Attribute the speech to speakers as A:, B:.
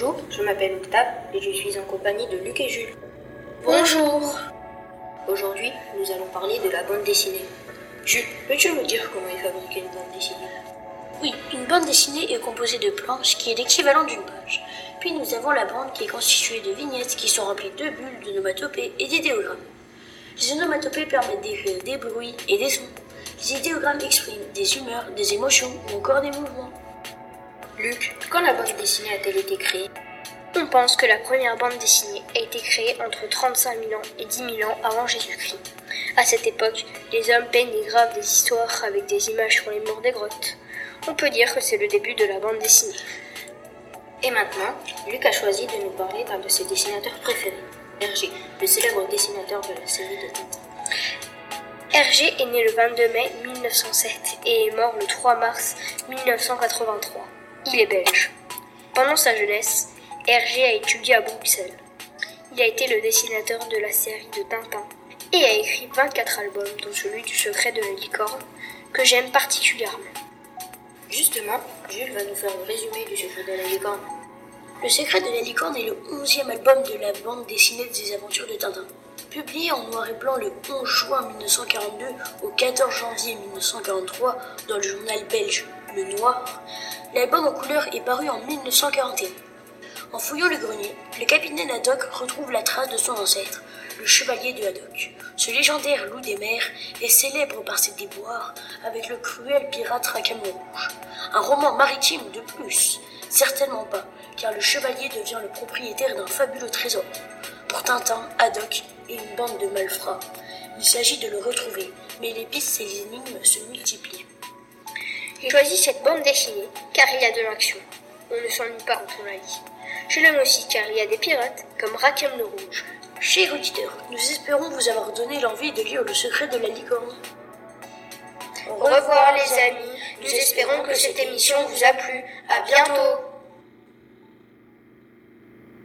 A: Bonjour, je m'appelle Octave et je suis en compagnie de Luc et Jules.
B: Bonjour.
A: Aujourd'hui, nous allons parler de la bande dessinée. Jules, peux-tu nous dire comment est fabriquée une bande dessinée?
B: Oui, une bande dessinée est composée de planches qui est l'équivalent d'une page. Puis nous avons la bande qui est constituée de vignettes qui sont remplies de bulles, de nomatopées et d'idéogrammes. Les onomatopées permettent d'écrire des bruits et des sons. Les idéogrammes expriment des humeurs, des émotions ou encore des mouvements.
A: Luc, quand la bande dessinée a-t-elle été créée?
C: On pense que la première bande dessinée a été créée entre 35 000 ans et 10 000 ans avant Jésus-Christ. À cette époque, les hommes peignent et gravent des histoires avec des images sur les murs des grottes. On peut dire que c'est le début de la bande dessinée.
A: Et maintenant, Luc a choisi de nous parler d'un de ses dessinateurs préférés, Hergé, le célèbre dessinateur de la série de Tintin.
C: Hergé est né le 22 mai 1907 et est mort le 3 mars 1983. Il est belge. Pendant sa jeunesse, Hergé a étudié à Bruxelles. Il a été le dessinateur de la série de Tintin et a écrit 24 albums, dont celui du secret de la licorne, que j'aime particulièrement.
A: Justement, Jules va nous faire un résumé du secret de la licorne.
B: Le secret de la licorne est le 11e album de la bande dessinée des aventures de Tintin. Publié en noir et blanc le 11 juin 1942 au 14 janvier 1943 dans le journal belge Le Noir, l'album en couleur est paru en 1941. En fouillant le grenier, le capitaine Haddock retrouve la trace de son ancêtre, le chevalier de Haddock. Ce légendaire loup des mers est célèbre par ses déboires avec le cruel pirate Rackham le Rouge. Un roman maritime de plus Certainement pas, car le chevalier devient le propriétaire d'un fabuleux trésor. Pour Tintin, Haddock et une bande de malfrats. Il s'agit de le retrouver, mais les pistes et les énigmes se multiplient.
C: J'ai choisi cette bande dessinée car il y a de l'action. On ne s'ennuie pas quand on la lit. Je l'aime aussi car il y a des pirates comme Rackham le Rouge.
B: Chers auditeurs, nous espérons vous avoir donné l'envie de lire Le secret de la licorne.
C: Au revoir les amis, nous espérons que cette émission vous a plu. À bientôt